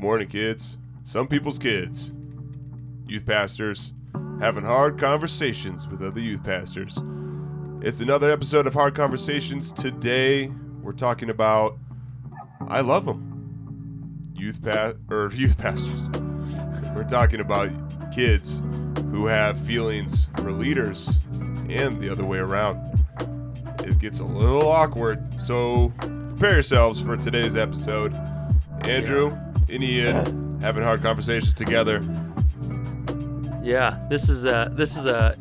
Morning, kids. Some people's kids. Youth pastors having hard conversations with other youth pastors. It's another episode of Hard Conversations. Today, we're talking about I love them. Youth pa- or youth pastors. we're talking about kids who have feelings for leaders and the other way around. It gets a little awkward, so prepare yourselves for today's episode. Andrew and Ian uh, having hard conversations together. Yeah, this is a this is a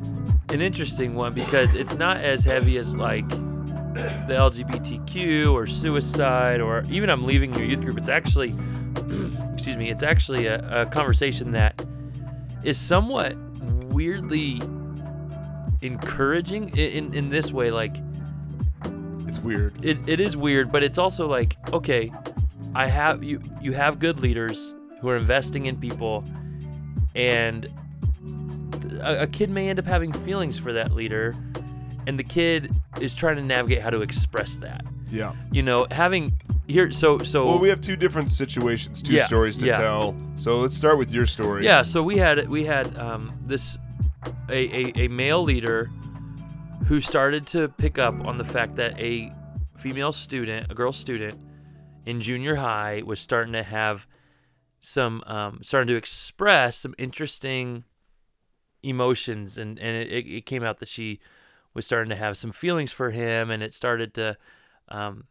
an interesting one because it's not as heavy as like the LGBTQ or suicide or even I'm leaving your youth group. It's actually excuse me, it's actually a, a conversation that is somewhat weirdly encouraging in, in, in this way, like It's weird. it, it is weird, but it's also like, okay, I have you you have good leaders who are investing in people and a, a kid may end up having feelings for that leader and the kid is trying to navigate how to express that. Yeah. You know, having here so so Well, we have two different situations, two Yeah, stories to yeah. tell. So let's start with your story. Yeah, so we had we had um, this a, a, a male leader who started to pick up on the fact that a female student, a girl student in junior high, was starting to have some um, starting to express some interesting emotions, and and it, it came out that she was starting to have some feelings for him, and it started to um,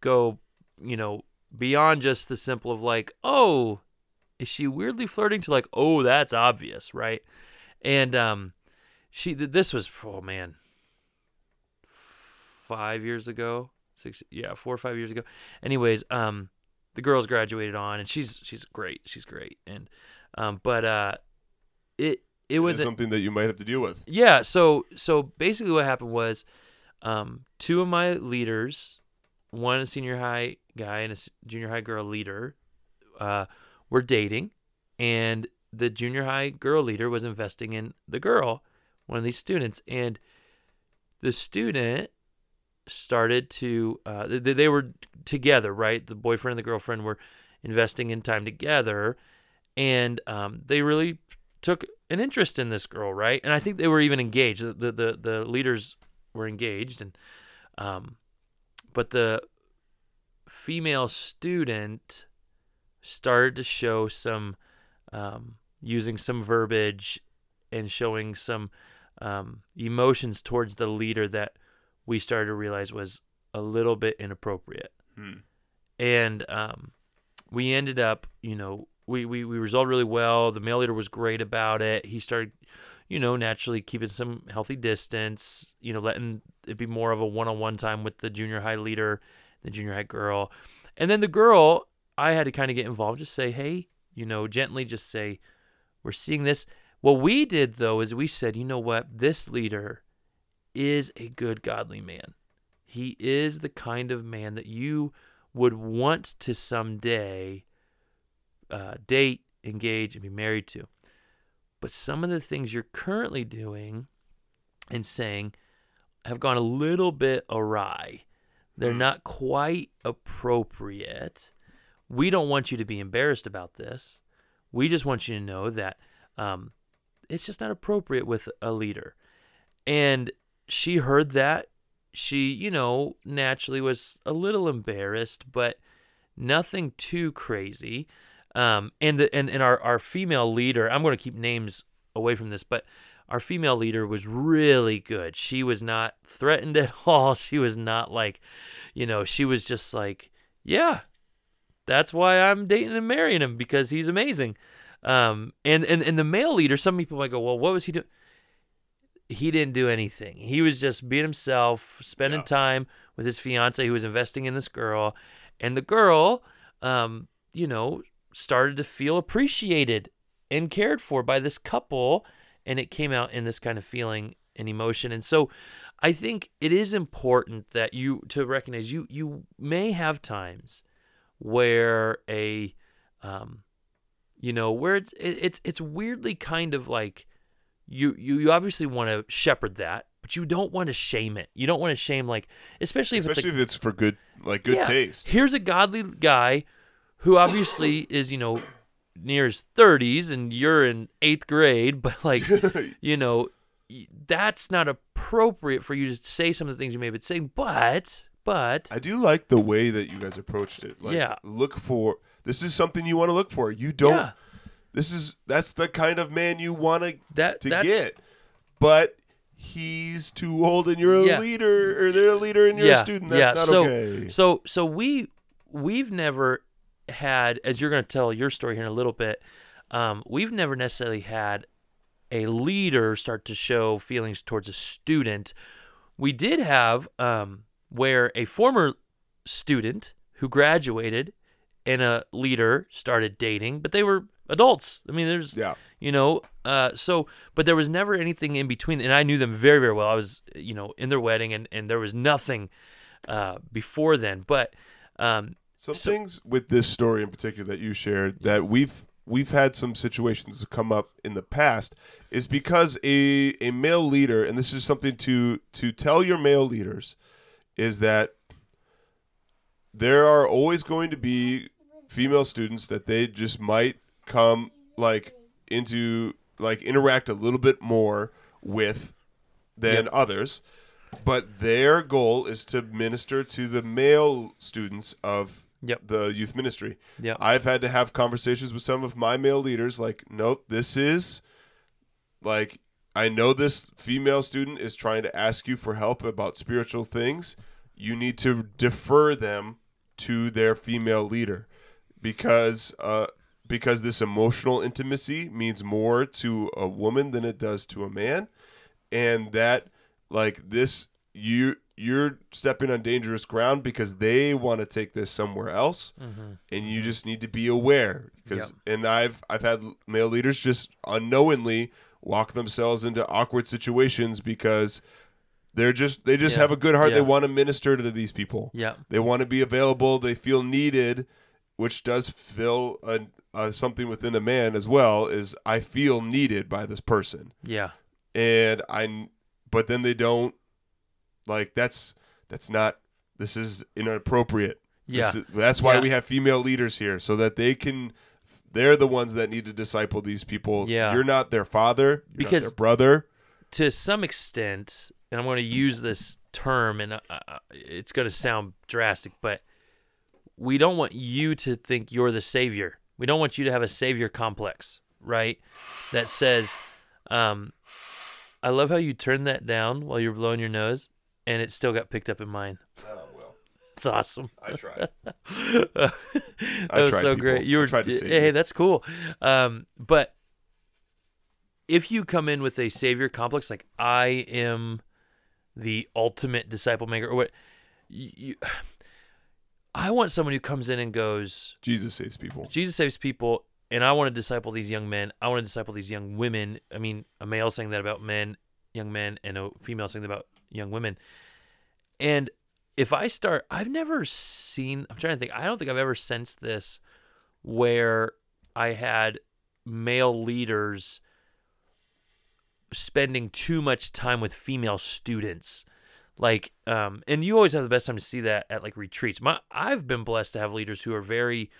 go, you know, beyond just the simple of like, oh, is she weirdly flirting? to like oh that's obvious right? And um she this was oh man five years ago six yeah four or five years ago. Anyways um the girl's graduated on and she's she's great. She's great. And um but uh it it It was a- something that you might have to deal with. yeah so so basically what happened was um two of my leaders one a senior high guy and a junior high girl leader uh were dating and the junior high girl leader was investing in the girl one of these students. And the student started to uh they, they were together right the boyfriend and the girlfriend were investing in time together and um they really took an interest in this girl, right? And I think they were even engaged. The the the, the leaders were engaged, and um, but the female student started to show some um, using some verbiage and showing some um, emotions towards the leader that we started to realize was a little bit inappropriate Hmm. and um, we ended up, you know, we, we we resolved really well. The male leader was great about it. He started, you know, naturally keeping some healthy distance, you know, letting it be more of a one-on-one time with the junior high leader, the junior high girl, and then the girl. I had to kind of get involved, just say, hey, you know, gently, just say, we're seeing this. What we did though is we said, you know what, this leader is a good godly man. He is the kind of man that you would want to someday uh, date, engage, and be married to. But some of the things you're currently doing and saying have gone a little bit awry. They're Hmm. not quite appropriate. We don't want you to be embarrassed about this. We just want you to know that um, it's just not appropriate with a leader. And she heard that. She, you know, naturally was a little embarrassed, but nothing too crazy. Um, and the and, and our, our female leader, I'm going to keep names away from this, but our female leader was really good. She was not threatened at all. She was not like, you know, she was just like, yeah, that's why I'm dating and marrying him because he's amazing. Um, and, and, and the male leader, some people might go, well, what was he doing? He didn't do anything. He was just being himself, spending Yeah. time with his fiance who was investing in this girl. And the girl, um, you know, started to feel appreciated and cared for by this couple. And it came out in this kind of feeling and emotion. And so I think it is important that you to recognize you you may have times where a um you know where it's it, it's it's weirdly kind of like you you, you obviously want to shepherd that but you don't want to shame it you don't want to shame like especially if Especially it's if it's for good, like good Yeah. taste. here's a godly guy who obviously is you know near his 30s and you're in eighth grade, but like you know that's not appropriate for you to say some of the things you may have been saying. But but I do like the way that you guys approached it. Like, Yeah. Look for this is something you want to look for. You don't. yeah, This is that's the kind of man you want to that to get, but he's too old and you're a Yeah. leader, or they're a leader and you're yeah, a student. That's yeah. not so, okay. So so we we've never had, as you're going to tell your story here in a little bit, um, we've never necessarily had a leader start to show feelings towards a student. We did have um, where a former student who graduated and a leader started dating, but they were adults. I mean, there's Yeah. you know uh so but there was never anything in between and i knew them very very well i was you know in their wedding and and there was nothing uh before then but um Some So- things with this story in particular that you shared that we've we've had some situations come up in the past is because a a male leader, and this is something to to tell your male leaders, is that there are always going to be female students that they just might come like into like interact a little bit more with than Yep. others but their goal is to minister to the male students of Yep. the youth ministry. Yep. I've had to have conversations with some of my male leaders like, nope, this is like I know this female student is trying to ask you for help about spiritual things. You need to defer them to their female leader because uh because this emotional intimacy means more to a woman than it does to a man. And that like this you you're stepping on dangerous ground because they want to take this somewhere else. Mm-hmm. And you just need to be aware because and I've I've had male leaders just unknowingly walk themselves into awkward situations because they're just they just Yeah. have a good heart. Yeah. they want to minister to these people. Yeah they want to be available. They feel needed which does fill a, uh, something within a man as well is I feel needed by this person yeah and I but then they don't like that's that's not this is inappropriate. yeah is- that's why Yeah. we have female leaders here so that they can they're the ones that need to disciple these people. Yeah. You're not their father, you're not Because- their brother. to some extent, and I'm going to use this term, and uh, uh, it's going to sound drastic, but we don't want you to think you're the savior. We don't want you to have a savior complex, right? That says, um, I love how you turned that down while you're blowing your nose, and it still got picked up in mine. Oh well. It's awesome. I tried. that I was tried, so people. great. You were trying to save hey, you. that's cool. Um, but if you come in with a savior complex, like I am the ultimate disciple maker, or what, you, you, I want someone who comes in and goes, Jesus saves people. Jesus saves people, and I want to disciple these young men. I want to disciple these young women. I mean, a male saying that about men, young men, and a female saying that about young women. And if I start, I've never seen, I'm trying to think, I don't think I've ever sensed this where I had male leaders spending too much time with female students like um and you always have the best time to see that at like retreats. My i've been blessed to have leaders who are very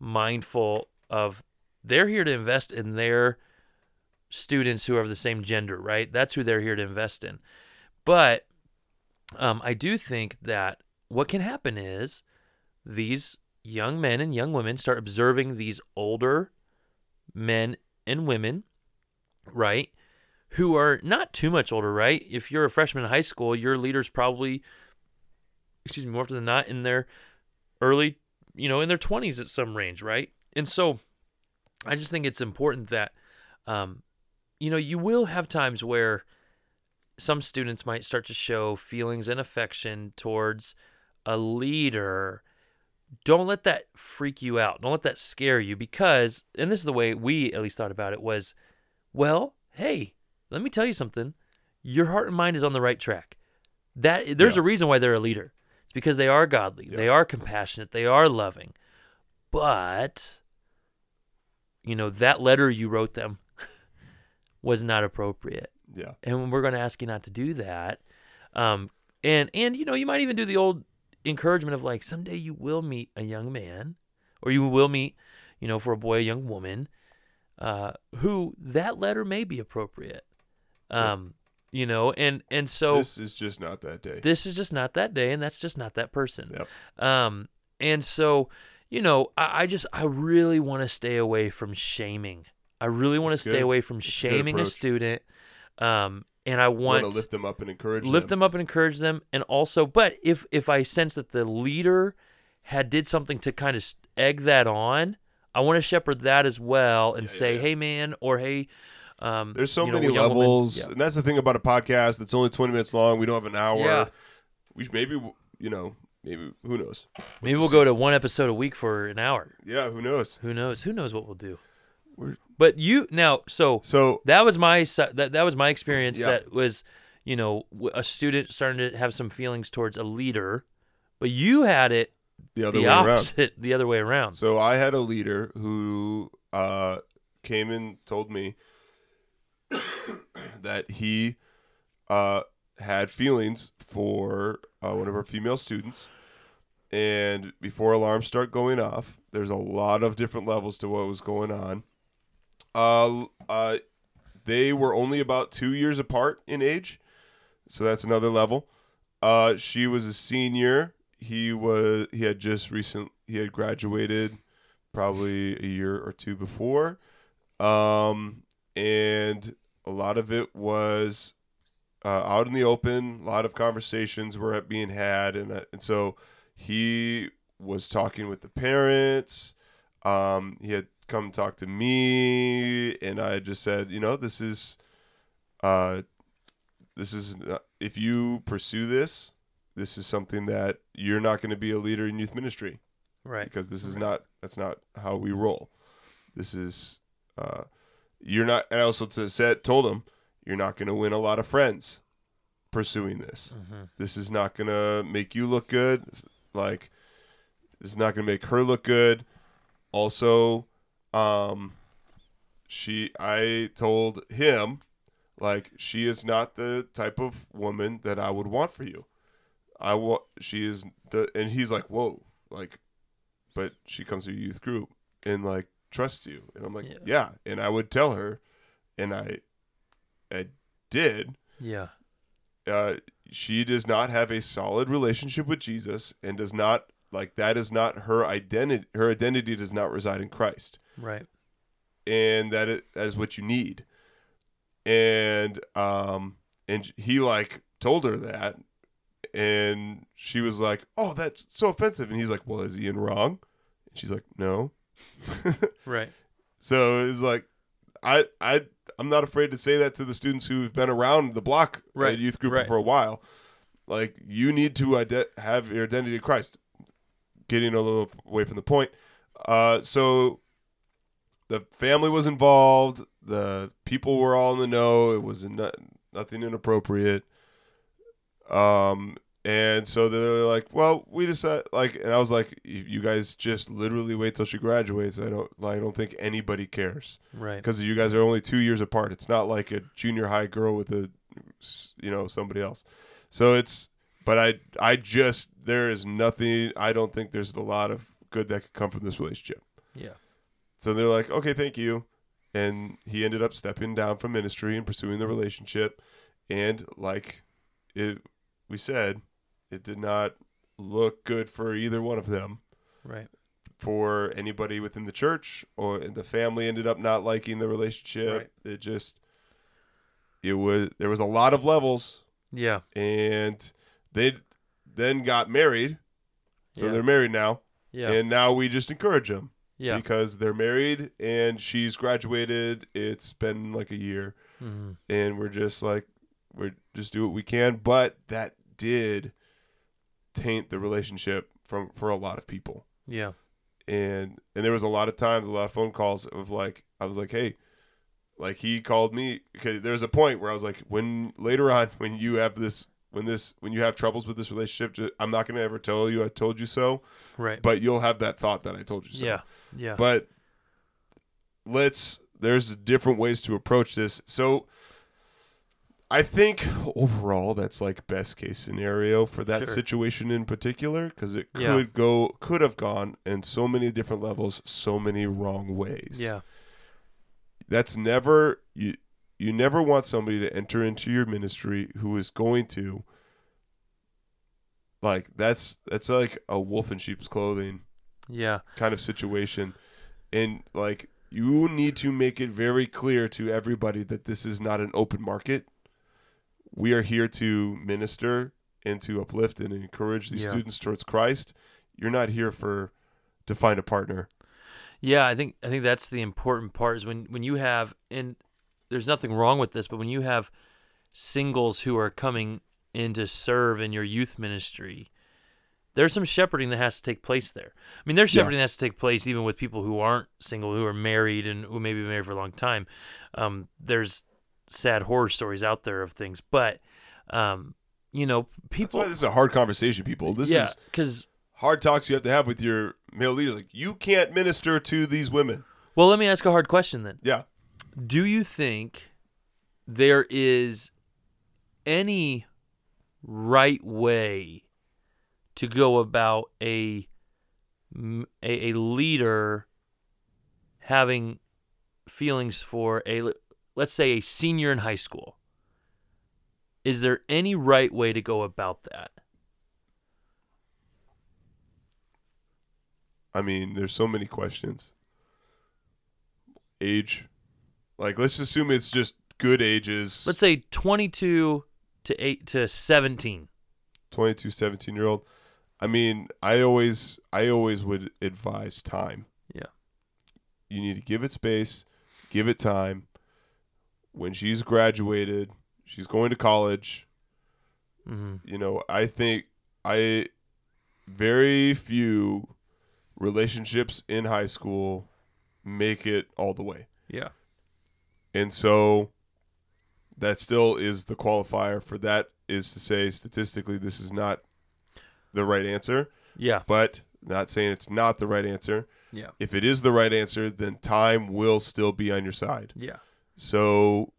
mindful of they're here to invest in their students who are of the same gender right? That's who they're here to invest in. But um i do think that what can happen is these young men and young women start observing these older men and women right who are not too much older, right? If you're a freshman in high school, your leader's probably, excuse me, more often than not in their early, you know, in their 20s at some range, right? And so I just think it's important that, um, you know, you will have times where some students might start to show feelings and affection towards a leader. Don't let that freak you out. Don't let that scare you because, and this is the way we at least thought about it was, well, hey, let me tell you something. Your heart and mind is on the right track. That there's Yeah. a reason why they're a leader. It's because they are godly. They are compassionate. They are loving. But you know, that letter you wrote them was not appropriate. Yeah. And we're going to ask you not to do that. Um and and you know, you might even do the old encouragement of like someday you will meet a young man or you will meet, you know, for a boy, a young woman, uh, who that letter may be appropriate. Um, you know, and and so this is just not that day. this is just not that day and that's just not that person Yep. um and so you know i, I just i really want to stay away from shaming i really want to stay good. away from a good shaming a approach. student um and i want want to lift them up and encourage lift them. them up and encourage them and also but if if i sense that the leader had did something to kind of egg that on i want to shepherd that as well and Yeah, yeah, say yeah. hey man or hey um There's so you know, many levels, yeah. and that's the thing about a podcast that's only 20 minutes long. We don't have an hour. Yeah. We maybe you know, maybe who knows? maybe we'll go is- to one episode a week for an hour Yeah, who knows? Who knows? Who knows what we'll do? We're- But you now, so So that was my that that was my experience. Yeah. That was, you know, a student starting to have some feelings towards a leader, but you had it the other the way around. the other way around. So I had a leader who uh, came and told me that he uh, had feelings for uh, one of our female students. And before alarms start going off, there's a lot of different levels to what was going on. Uh, uh, they were only about two years apart in age, so that's another level. Uh, she was a senior. He was he had just recent he had graduated probably a year or two before, um, and a lot of it was uh, out in the open. A lot of conversations were being had, and uh, and so he was talking with the parents. Um, he had come talk to me, and I just said, you know, this is, uh, this is not, if you pursue this, this is something that you're not going to be a leader in youth ministry right. because this is not that's not how we roll. This is uh, you're not. And I also said told him you're not going to win a lot of friends pursuing this. hmm This is not going to make you look good. Like this is not going to make her look good. Also, um, she I told him like she is not the type of woman that I would want for you. I want she is the and he's like whoa like, but she comes to your youth group and like trusts you. And I'm like Yeah. yeah. And I would tell her, and I, I did. Yeah. uh, she does not have a solid relationship with Jesus and does not like that is not her identity her identity does not reside in Christ. Right. and that is, that is what you need. And um and he like told her that. And she was like oh that's so offensive. And he's like well is Ian wrong? And she's like no Right. so it's like I I I'm not afraid to say that to the students who've been around the block uh, Right, youth group right. for a while. Like you need to ide- have your identity in Christ. Getting a little away from the point. Uh, so the family was involved. The people were all in the know. It was no, nothing inappropriate. Um, and so they're like, "Well, we decided like," and I was like, "You you guys just literally wait till she graduates. I don't, I don't think anybody cares Right. because you guys are only two years apart. It's not like a junior high girl with a, you know, somebody else. So it's, but I, I just there is nothing. I don't think there's a lot of good that could come from this relationship. Yeah. So they're like, okay, thank you. And he ended up stepping down from ministry and pursuing the relationship. And like it, we said, it did not look good for either one of them. Right. For anybody within the church or the family ended up not liking the relationship. Right. It just, it was there was a lot of levels, Yeah. and they then got married. So Yeah. they're married now, Yeah. and now we just encourage them yeah. because they're married and she's graduated. It's been like a year, hmm and we're just like we're just do what we can. But that did taint the relationship from for a lot of people, Yeah. and and there was a lot of times, a lot of phone calls of like I was like, hey. Like he called me because there's a point where I was like, when later on when you have this when this when you have troubles with this relationship, I'm not gonna ever tell you I told you so, Right. but you'll have that thought that I told you so. yeah. Yeah. But let's there's different ways to approach this. So I think overall that's like best case scenario for that Sure. situation in particular because it could Yeah. go could have gone in so many different levels, so many wrong ways. Yeah. That's never you you never want somebody to enter into your ministry who is going to like that's that's like a wolf in sheep's clothing Yeah. kind of situation and like you need to make it very clear to everybody that this is not an open market we are here to minister and to uplift and encourage these Yeah. students towards christ you're not here for to find a partner Yeah, I think I think that's the important part is when when you have and there's nothing wrong with this, but when you have singles who are coming in to serve in your youth ministry, there's some shepherding that has to take place there. I mean, there's Yeah. shepherding that has to take place even with people who aren't single, who are married and who may be married for a long time. Um, there's sad horror stories out there of things, but um, you know, people. why this is a hard conversation people this yeah, is because hard talks you have to have with your male leader like you can't minister to these women well, let me ask a hard question then. yeah Do you think there is any right way to go about a a, a leader having feelings for a let's say a senior in high school? Is there any right way to go about that? i mean there's so many questions age like let's assume it's just good ages Let's say 22 to 8 to 17. 22 17 year old i mean i always i always would advise time Yeah. you need to give it space give it time when she's graduated she's going to college Mhm. you know i think i very few relationships in high school make it all the way Yeah. and so that still is the qualifier for that is to say statistically this is not the right answer, Yeah. but not saying it's not the right answer. Yeah. If it is the right answer, then time will still be on your side. Yeah. So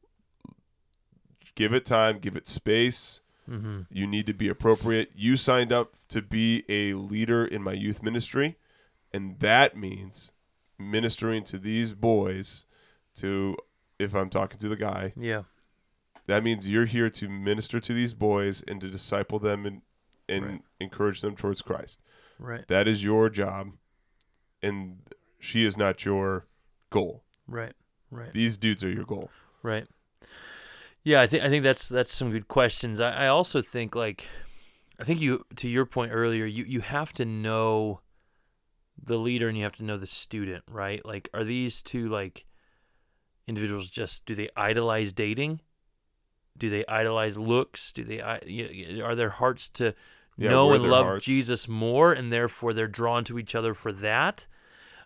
give it time, give it space. Mhm. You need to be appropriate. You signed up to be a leader in my youth ministry, and that means ministering to these boys to if I'm talking to the guy, Yeah. that means you're here to minister to these boys and to disciple them and and Right. encourage them towards Christ. Right. That is your job, and she is not your goal. Right. Right. These dudes are your goal. Right. Yeah, I think I think that's that's some good questions. I, I also think like I think you to your point earlier, you, you have to know the leader and you have to know the student, right? Like are these two like individuals just do they idolize dating? Do they idolize looks? Do they i- y- y- are their hearts to Yeah, know and love hearts- Jesus more and therefore they're drawn to each other for that?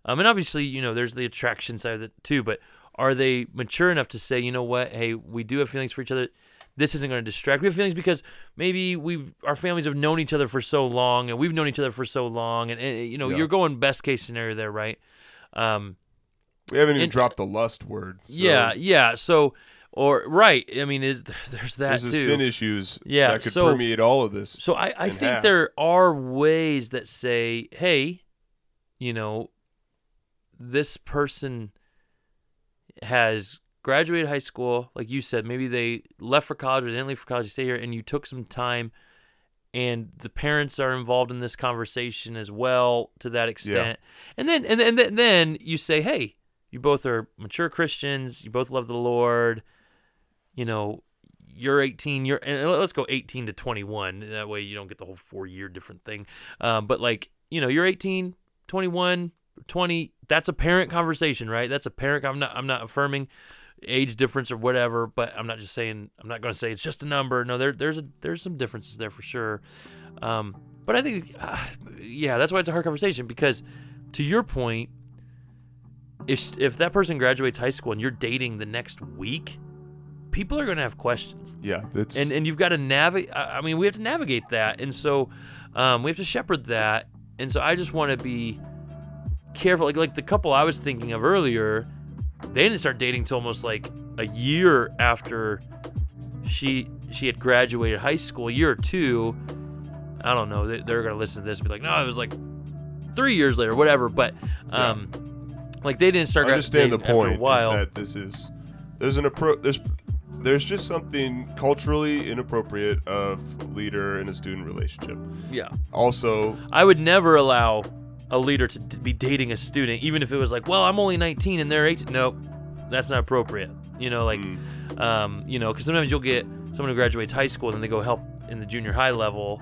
Um, and obviously, you know, there's the attraction side of it too, but are they mature enough to say, you know what, hey, we do have feelings for each other. This isn't going to distract. We have feelings because maybe we've our families have known each other for so long, and we've known each other for so long, and, and you know, Yeah. you're going best case scenario there, right? Um, We haven't even And- dropped the lust word. so yeah, yeah. So, or right? I mean, is there's that there's the too? sin issues Yeah, that could so- permeate all of this. So I, I think half. there are ways that say, hey, you know, this person has graduated high school, like you said, maybe they left for college or they didn't leave for college, they stay here, and you took some time and the parents are involved in this conversation as well to that extent. And then and then, then then you say, hey, you both are mature Christians, you both love the Lord, you know, you're 18 you're and let's go 18 to 21 that way you don't get the whole four year different thing um, but like you know you're 18 21 20 that's a parent conversation right that's a parent i'm not i'm not affirming age difference or whatever but i'm not just saying i'm not going to say it's just a number no there there's a there's some differences there for sure um, but i think uh, yeah that's why it's a hard conversation because to your point if if that person graduates high school and you're dating the next week people are going to have questions Yeah, that's and and you've got to navigate. I I mean, we have to navigate that, and so um, we have to shepherd that. And so I just want to be careful. Like like the couple I was thinking of earlier, they didn't start dating till almost like a year after she she had graduated high school a year or two. I don't know. They, they're gonna listen to this and be like, no, it was like three years later, whatever. But um, like they didn't start. I understand the graduating after point a while. is that this is there's an appro there's there's just something culturally inappropriate of leader and a student relationship. yeah, Also, I would never allow a leader to be dating a student, even if it was like, well, I'm only 19 and they're 18. Nope, that's not appropriate. You know, like, Mm. um, you know, because sometimes you'll get someone who graduates high school and then they go help in the junior high level,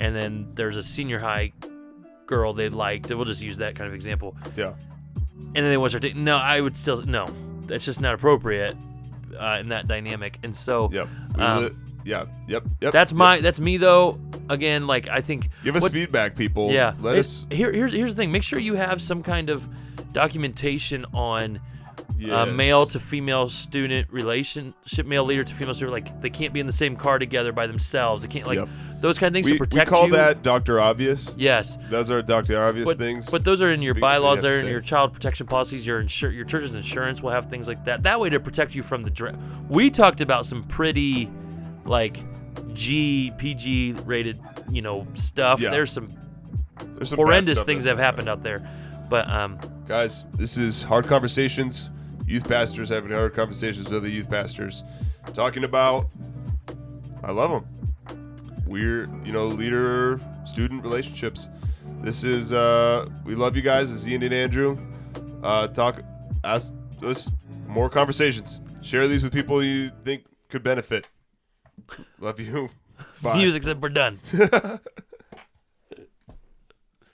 and then there's a senior high girl they liked. And we'll just use that kind of example. yeah, and then they want to start dating. No, I would still no. That's just not appropriate uh, in that dynamic. And so yep, We Um, yeah, yep, yep. that's yep. my that's me though. Again, like I think Give us what- feedback, people. yeah. let It- us. Here, here's here's the thing. Make sure you have some kind of documentation on uh, male to female student relationship, male leader to female student. Like they can't be in the same car together by themselves. They can't like Yep. those kind of things We, to we call you. that Doctor Obvious. yes. Those are Doctor Obvious But, things. but those are in your bylaws there, in your child protection policies, your insur- your church's insurance will have things like that. That way to protect you from the dra- We talked about some pretty like G PG rated, you know, stuff. Yeah. There's some There's some horrendous things that have happened out there. But um Guys, this is Hard Conversations. Youth pastors having hard conversations with other youth pastors. Talking about, I love them. We're, you know, leader student relationships. This is, uh, we love you guys. Is Ian and Andrew. Uh, talk, ask us more conversations. Share these with people you think could benefit. Love you. Bye. music said we're done.